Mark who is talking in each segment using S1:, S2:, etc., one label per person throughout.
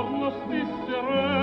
S1: giorno stisse re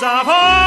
S1: savor.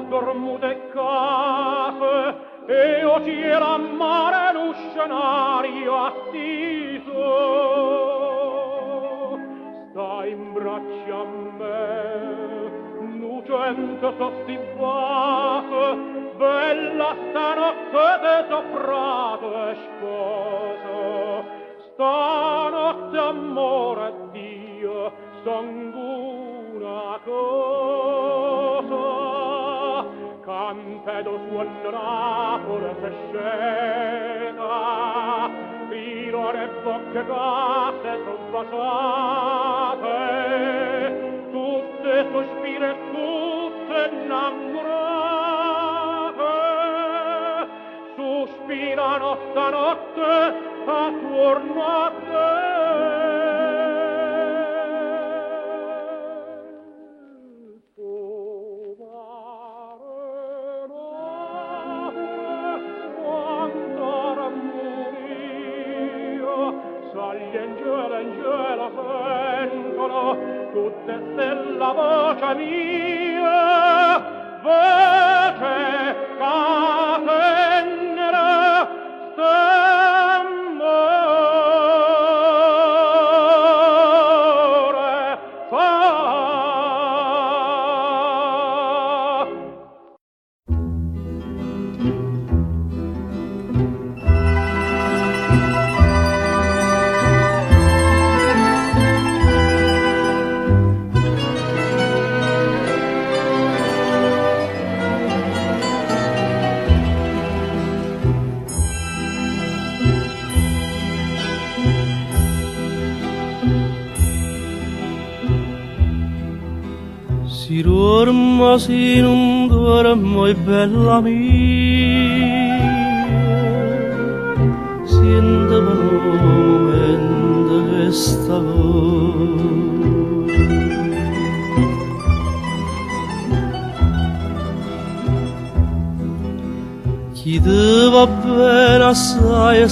S1: dormude cafe e o cielo mare l'uscenario attiso. Sta in braccio a me lucente sostivate bella stanotte de soprato e sposo. Stanotte amore rapola se scena fino alle bocche basse son baciate tutte sospire tutte innamorate. Sospirano stanotte attorno a te tutte stella voce mia voce
S2: Si dormo si non dormo è bella mia Siéntamelo momento va bene assai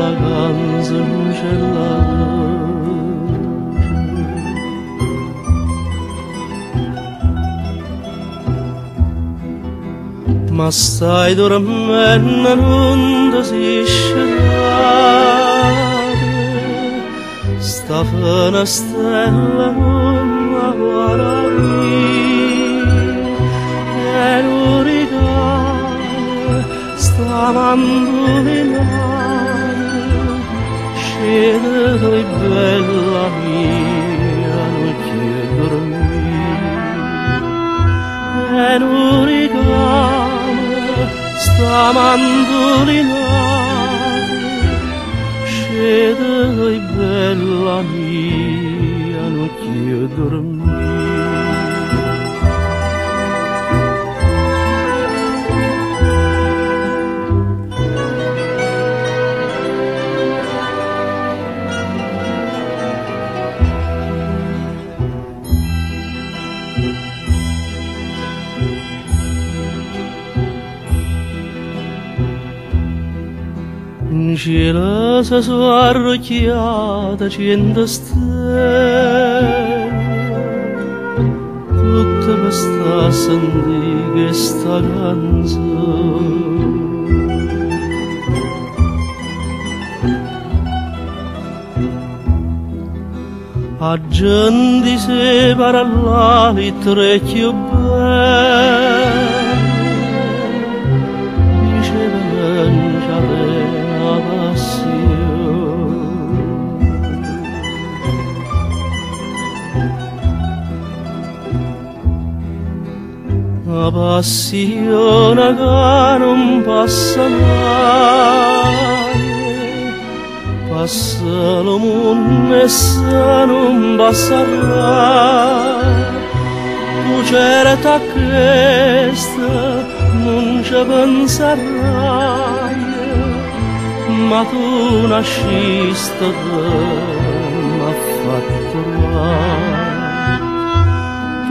S2: la canzone la Ma stai dormendo non ti si scendere Sta fina stella non la guarda E l'uricane sta mandolинare chiederei bella mia non chiedermi en un'icana sta mandolinare chiederei bella mia non chiedermi Cielo se svarchiata cento stelle, tutta questa sandiga e sta canzone. Aggendi se parallali trecchio bello, La passione che non passa mai. Passa lo mondo e se non passerà Tu certa questa non ci penserai. Ma tu nasciste fatto male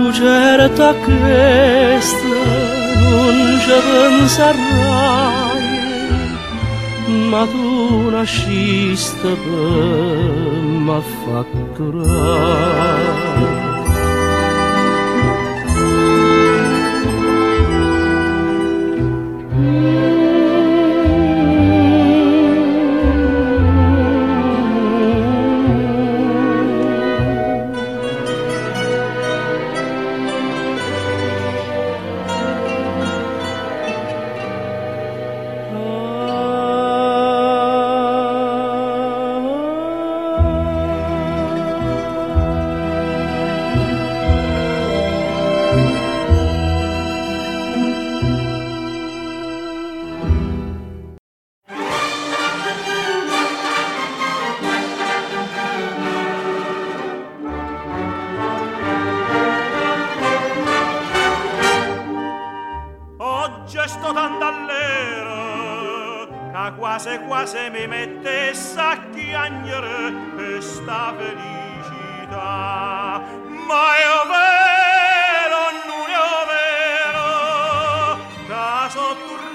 S2: sugerta che sta non giavan sarai,
S3: ma tu nasciste per m'affacturare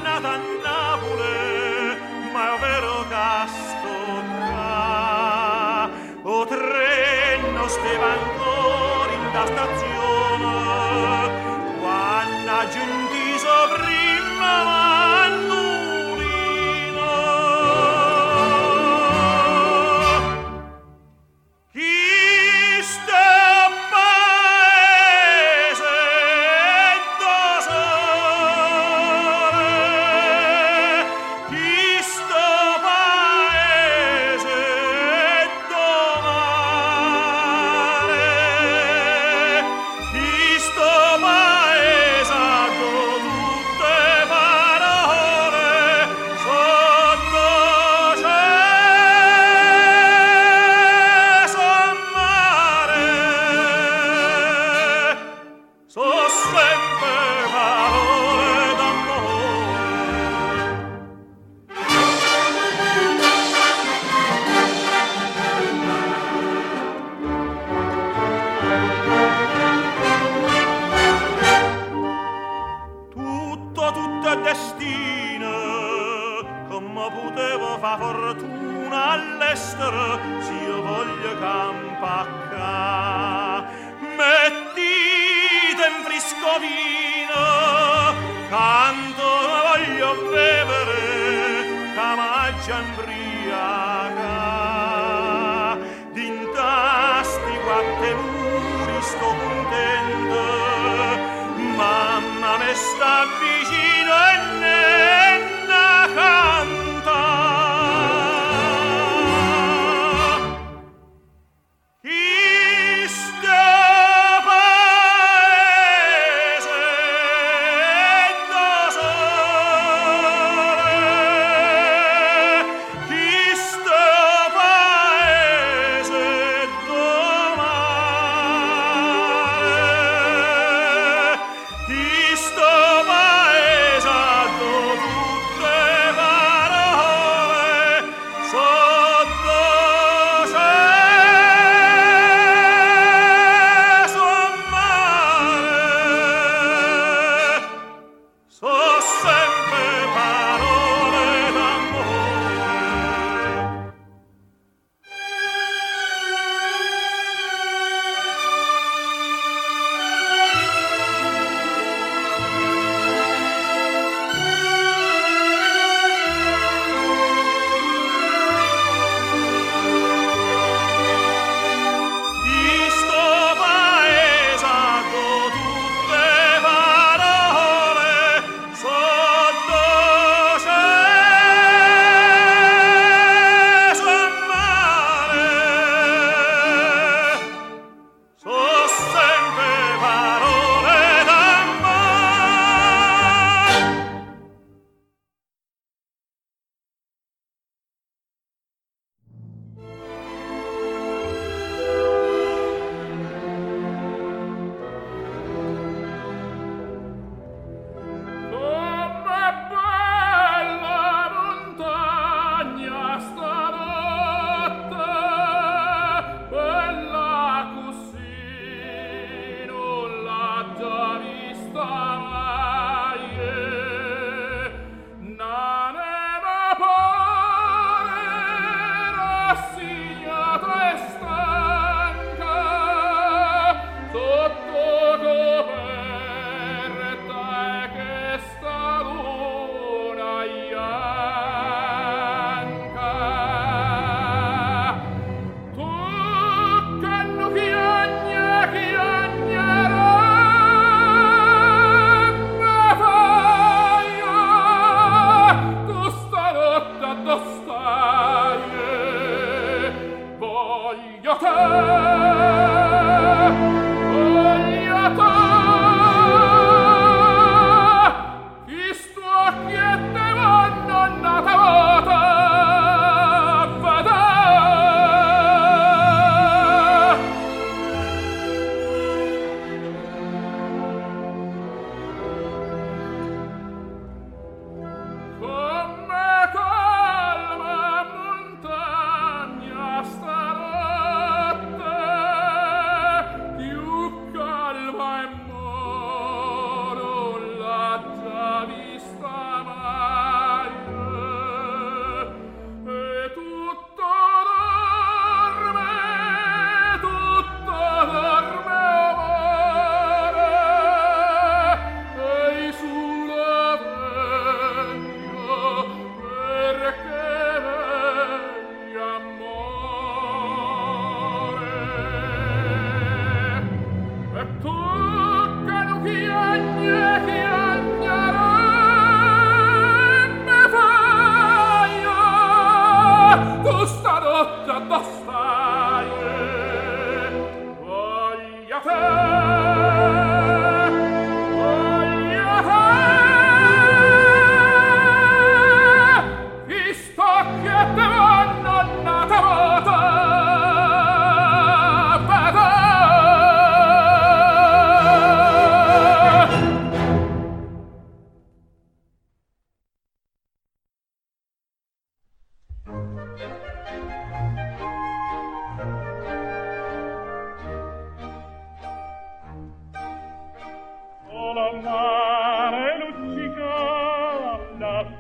S3: nata a Napoli, ma vero casto qua. O treno steva ancora in da stazione, quando giunti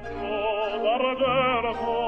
S4: Oh, barbero,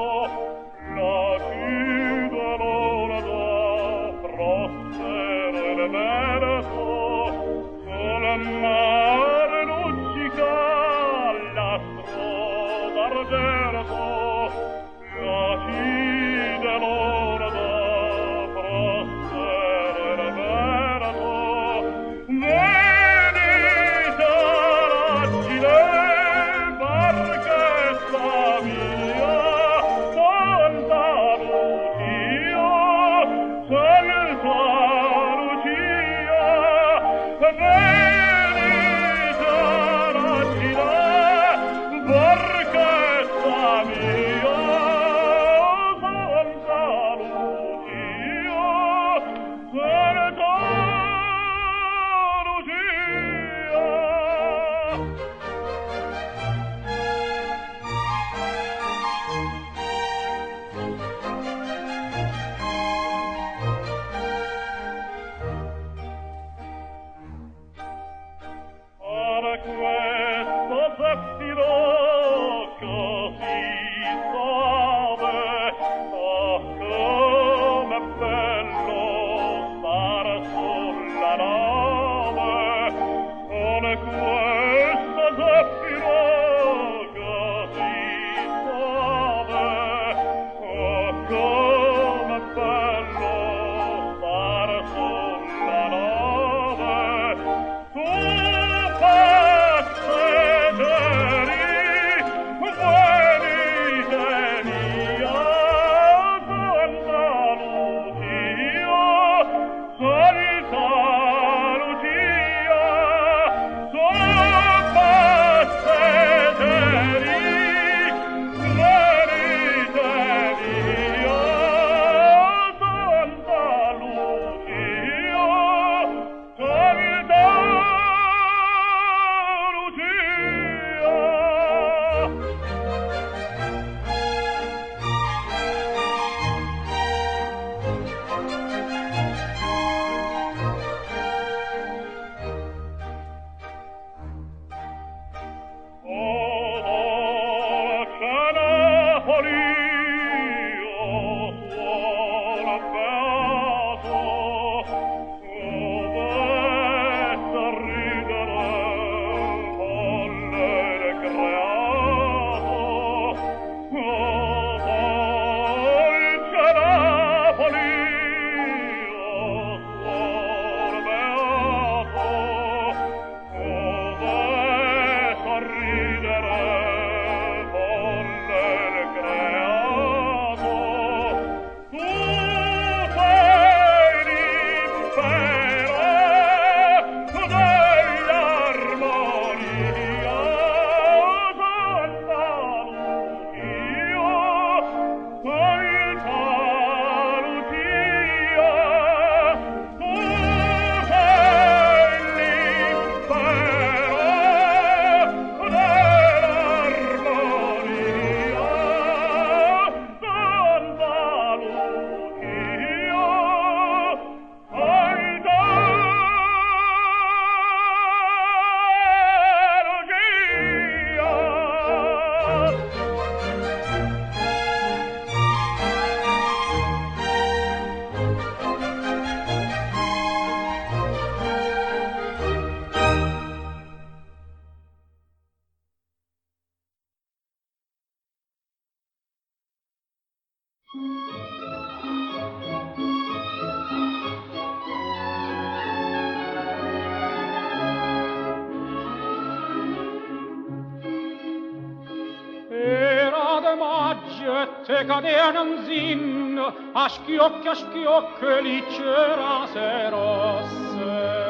S1: te cadean zin a schiocchi a schiocchi li cerase rosse.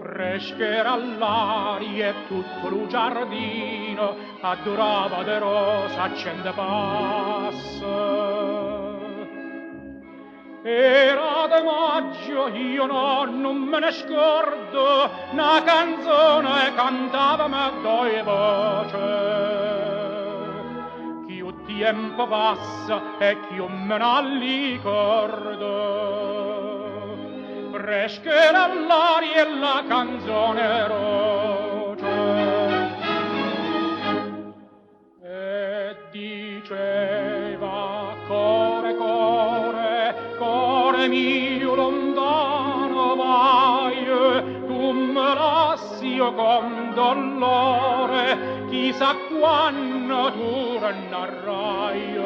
S1: Freschera l'aria e tutto il giardino adorava de rosa accende passa era de maggio io no, non me ne scordo una canzone cantava me due voce tiempo passa e ch'io me ne ricordo frescherà l'aria e la canzone roce e diceva core core core mio lontano vai tu me lassi io con dolore chissà quando natura narrai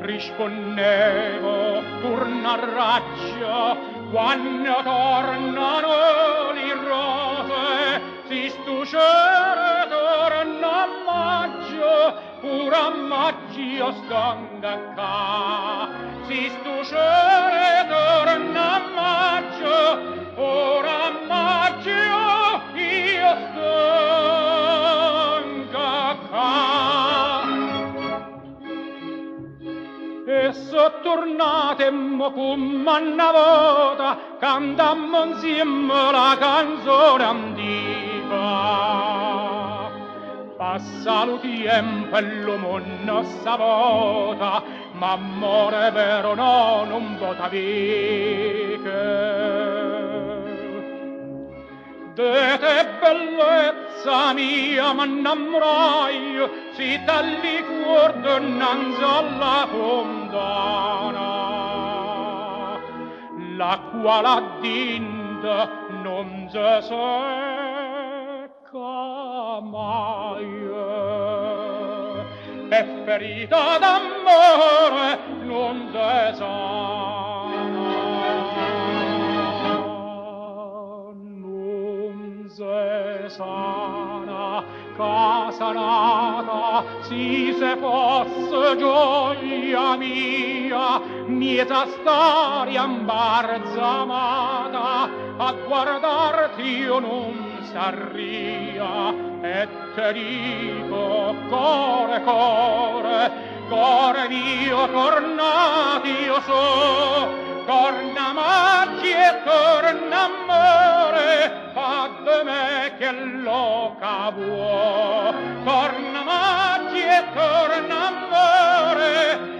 S1: rispondevo turnarraccia quando tornano le rose si stuscere torna maggio pura maggio stanga ca si stuscere torna maggio ora tornatemmo cum una volta cantammo insieme la canzone antica. Passa lo tempo e l'uomo non s'avota, ma amore vero no, non vota viche. De te bellezza mia m'innamorai, si tal cuor d'onanza alla fondana. La qual addinda non se secca mai. E ferita d'amore non se sa. sana casanata si se fosse gioia mia mieta stare ambarzamata a guardarti io non sarria. E te dico core core core mio tornati io so torna macchie torna amore. Fa de me che loca vuo. Torna maggi e torna amore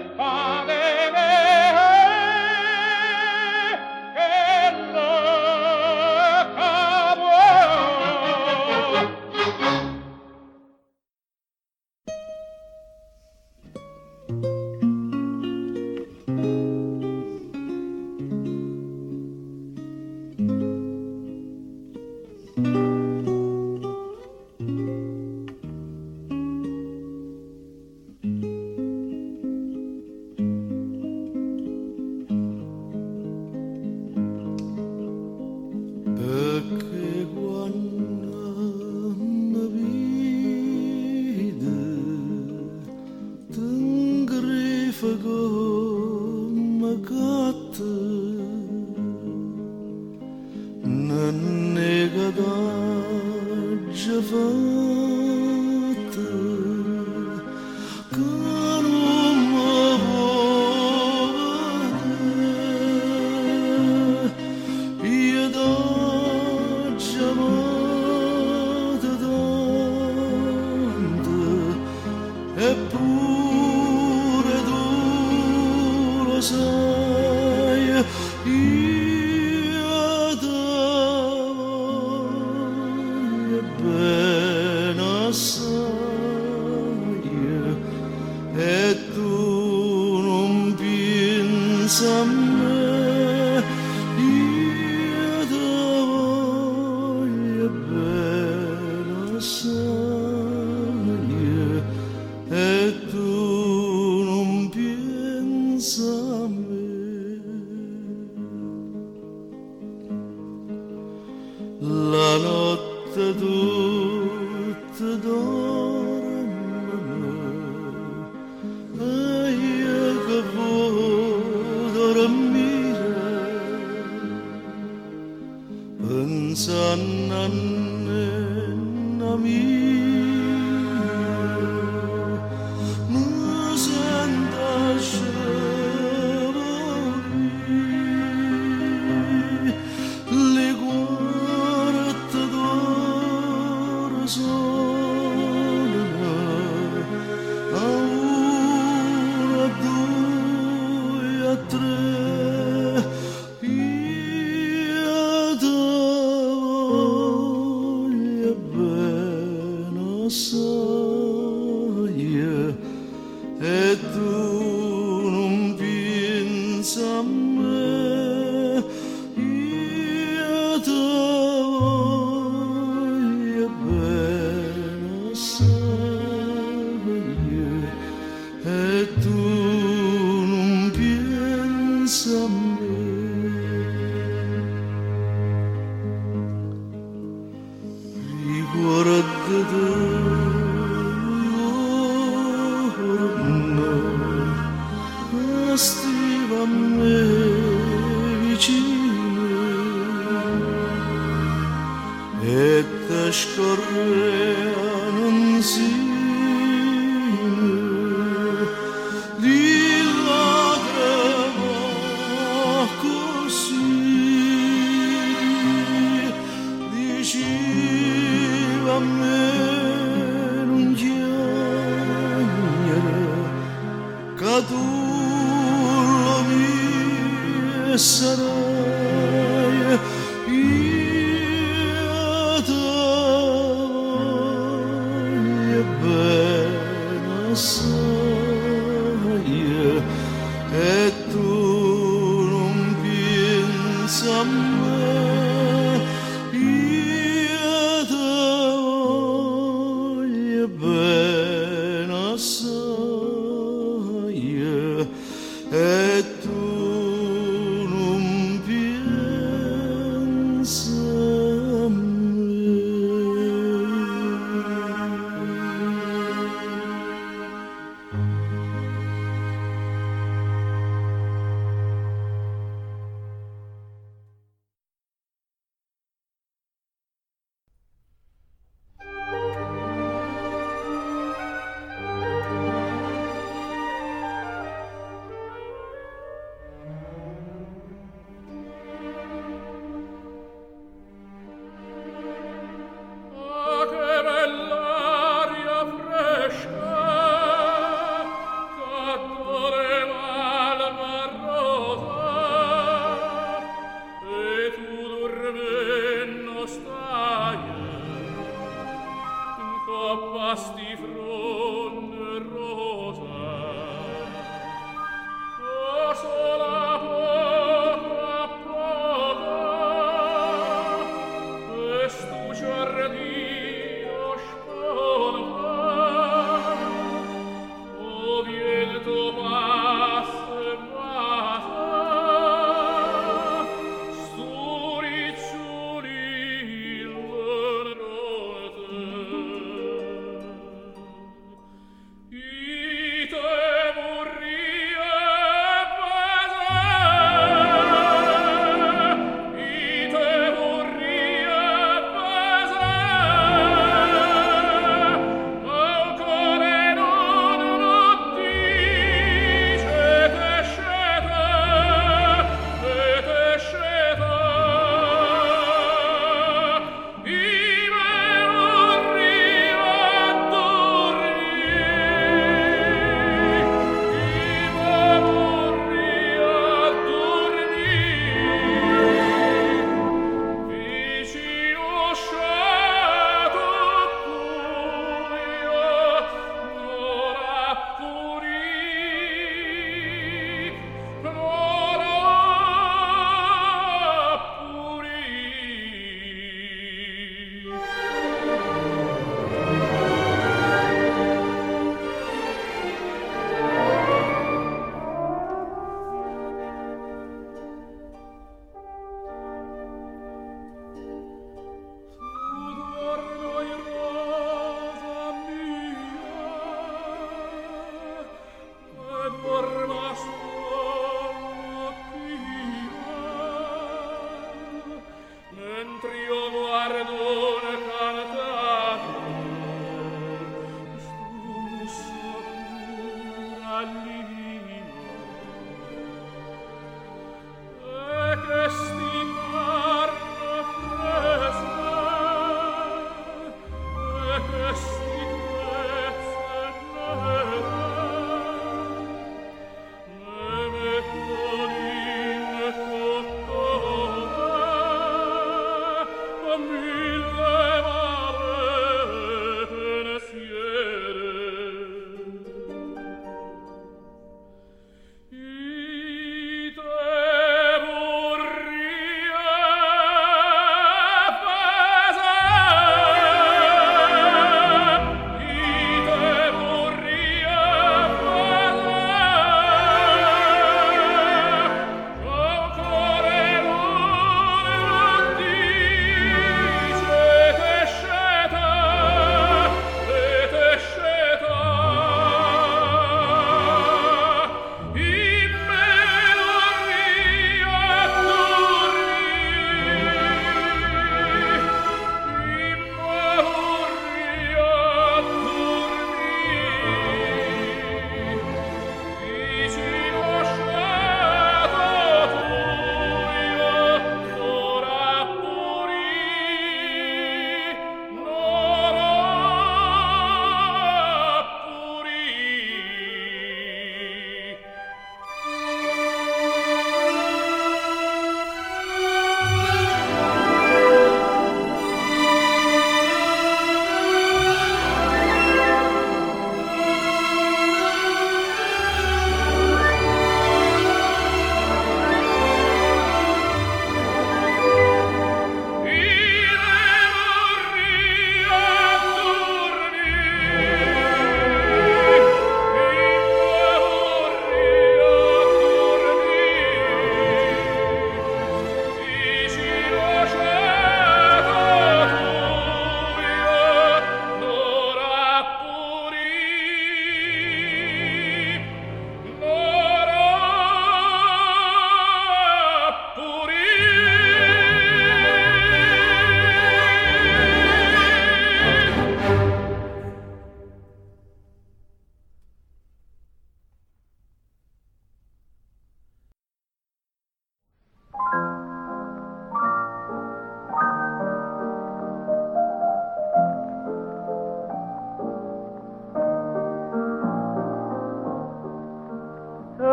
S5: reddedir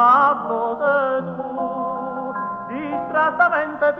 S5: ma vote tu, distrattamente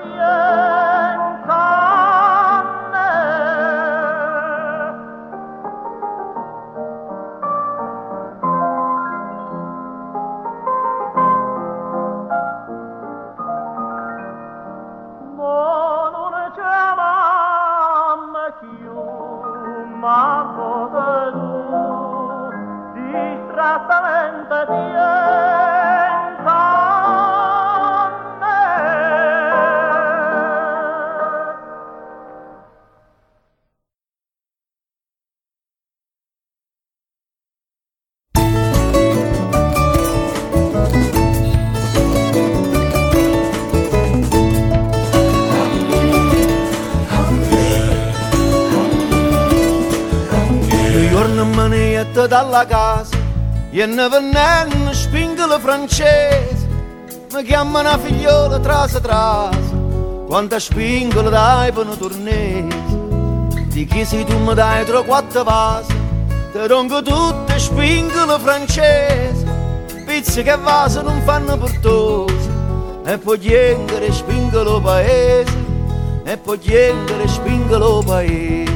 S6: dalla casa e ne venne spingolo francese. Mi chiama una figliola trasa trasa quando spingolo dai per tornese. Di chi sei tu mi dai tre quattro vasi ti ronco tutte spingolo francese. Pizze che vasi non fanno portose e poi chiedere spingolo paese e poi chiedere spingolo paese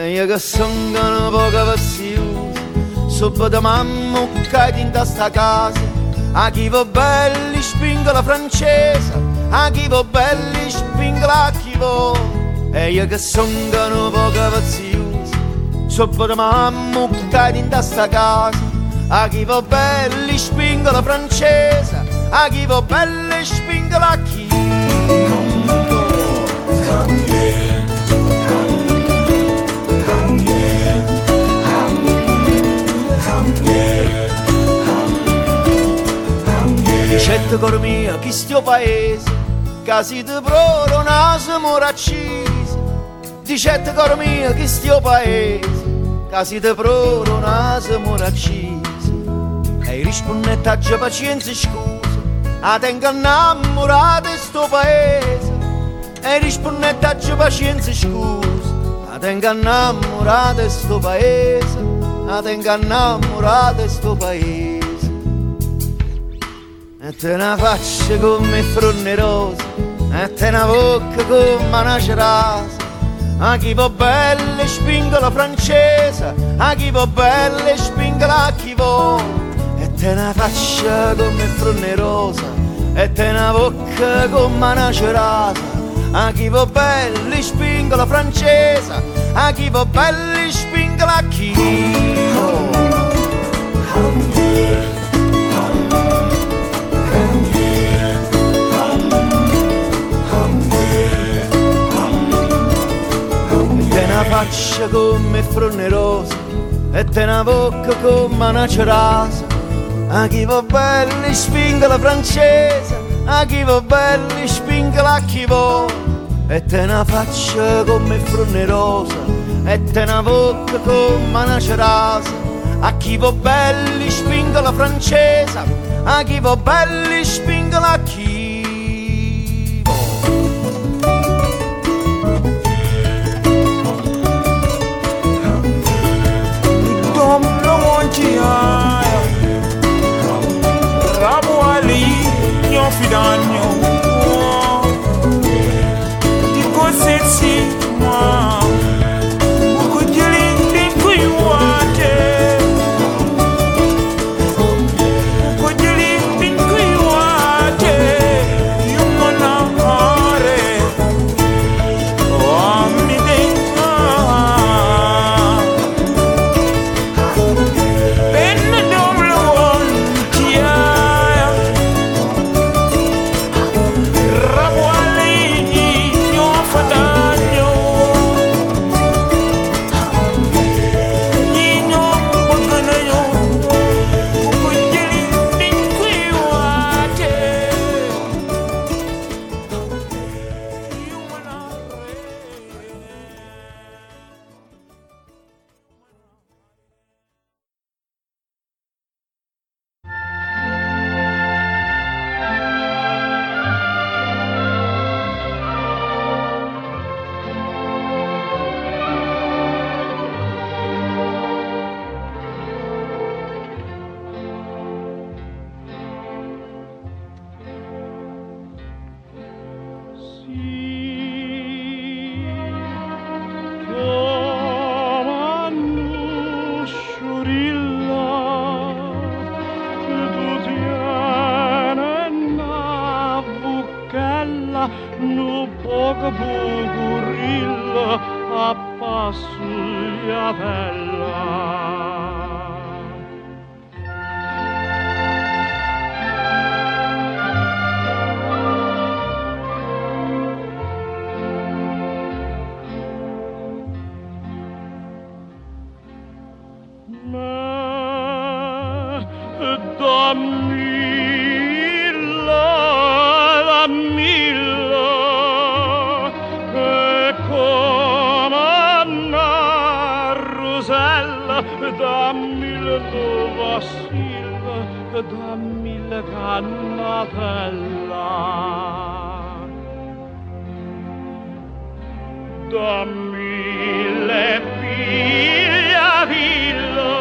S6: e io che sono una poca paziusa, subito mamma cae in sta casa. A chi va belli spingo la francese, a chi va belli spingo la chi va. E io che sono una poca paziusa, subito mamma cae in sta casa. A chi va belli spingo la francese, a chi va belli spingo la chi. Dicette cor mia chi sto paese? Casi di proro naso moraccisi Dicette cor mia chi sto paese? Casi di proro naso moraccisi E rispondette a già pazienza scusa A tengo innamorato di sto paese. E rispondette a già pazienza scusa A tengo innamorato di sto paese. A tengo innamorato di sto paese e te una faccia come fronne rose, e te una bocca come una cerasa. A chi va belle spingo la francese, a chi va belle spingo la chi vuole. E te una faccia come fronne rosa, e te una bocca come una cerasa. A chi va belle spingo la francese, a chi va belle spingo la chi vuole. faccia come fronne rosa e te una bocca come una cerasa. A chi va belli spinga la francese, a chi va belli spinga la chi vuole. E te una faccia come fronne rosa e te una bocca come una cerasa. A chi va belli spinga la francese, a chi va belli spinga la chi
S7: Rabu Ali,
S2: nyon fidan nyon. bella. Da mille piglia villa.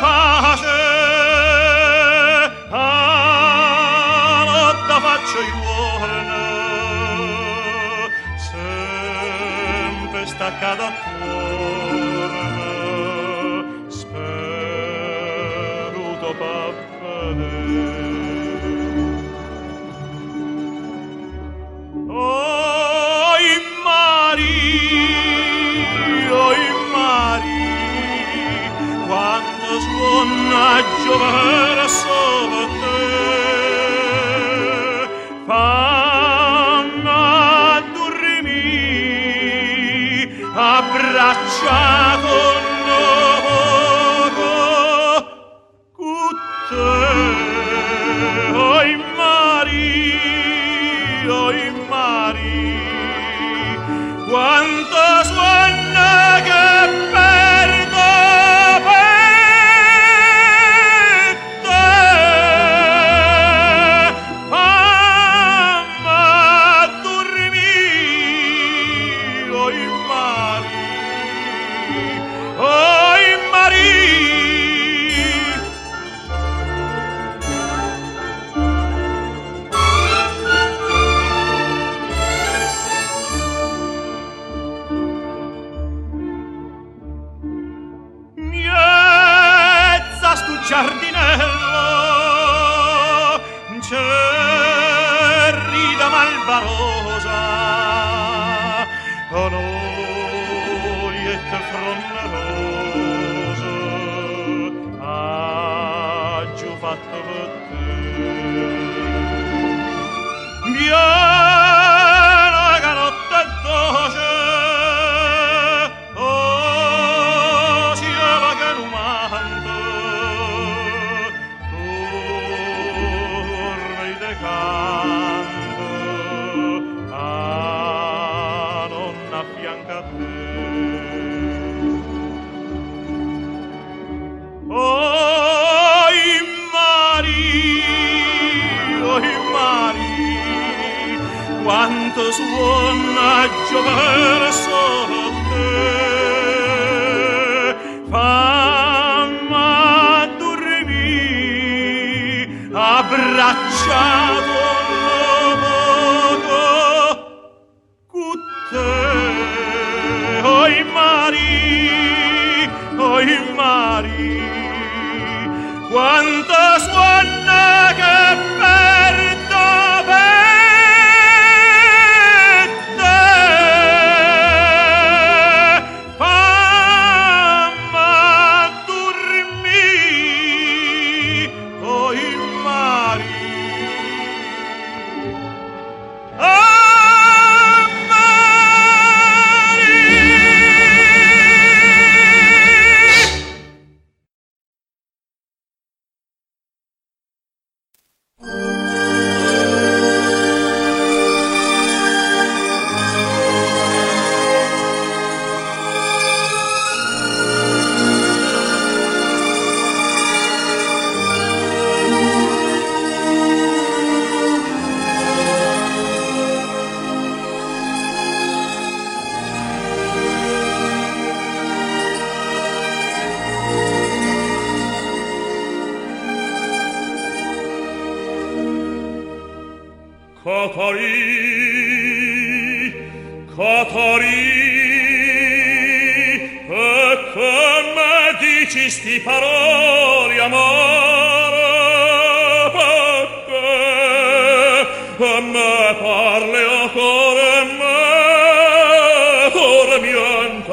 S2: pace faccio
S3: faccia iuorna sempre staccata fuori over.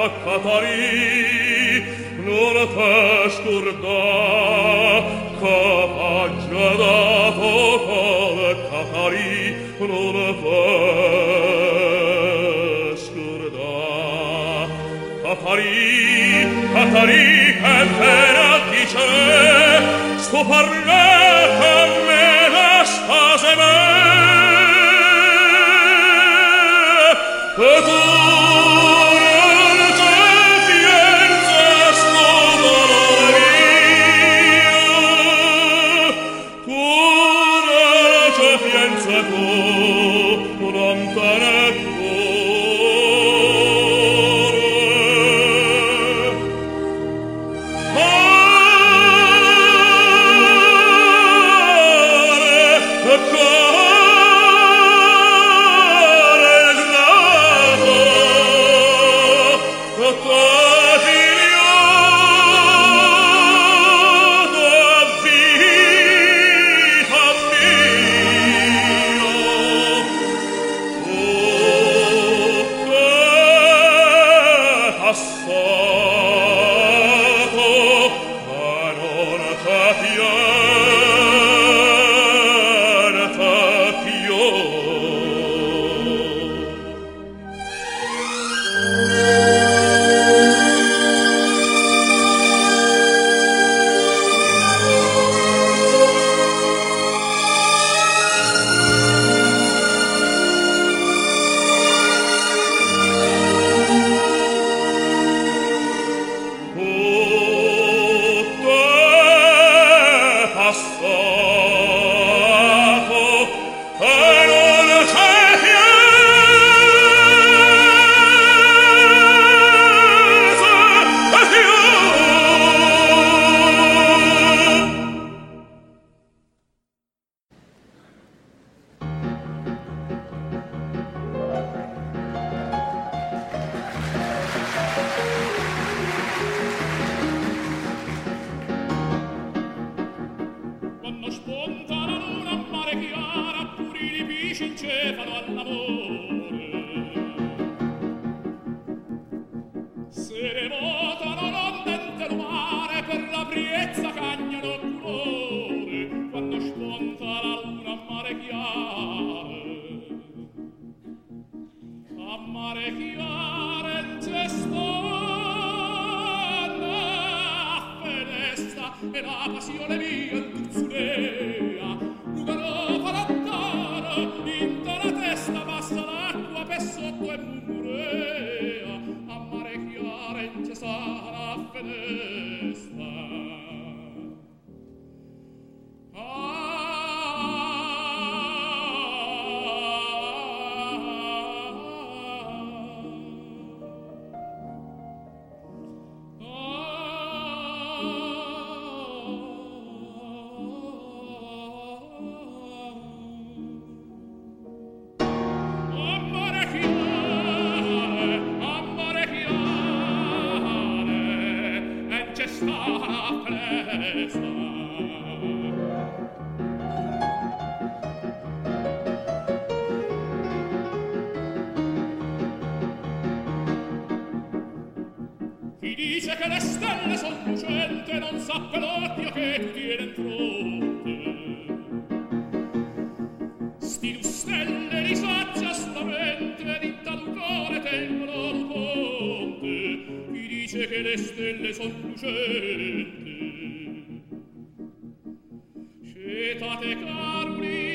S3: accaparì non fa scordà cavaggia dato col caparì non fa scordà caparì caparì che te dice sto i take all of you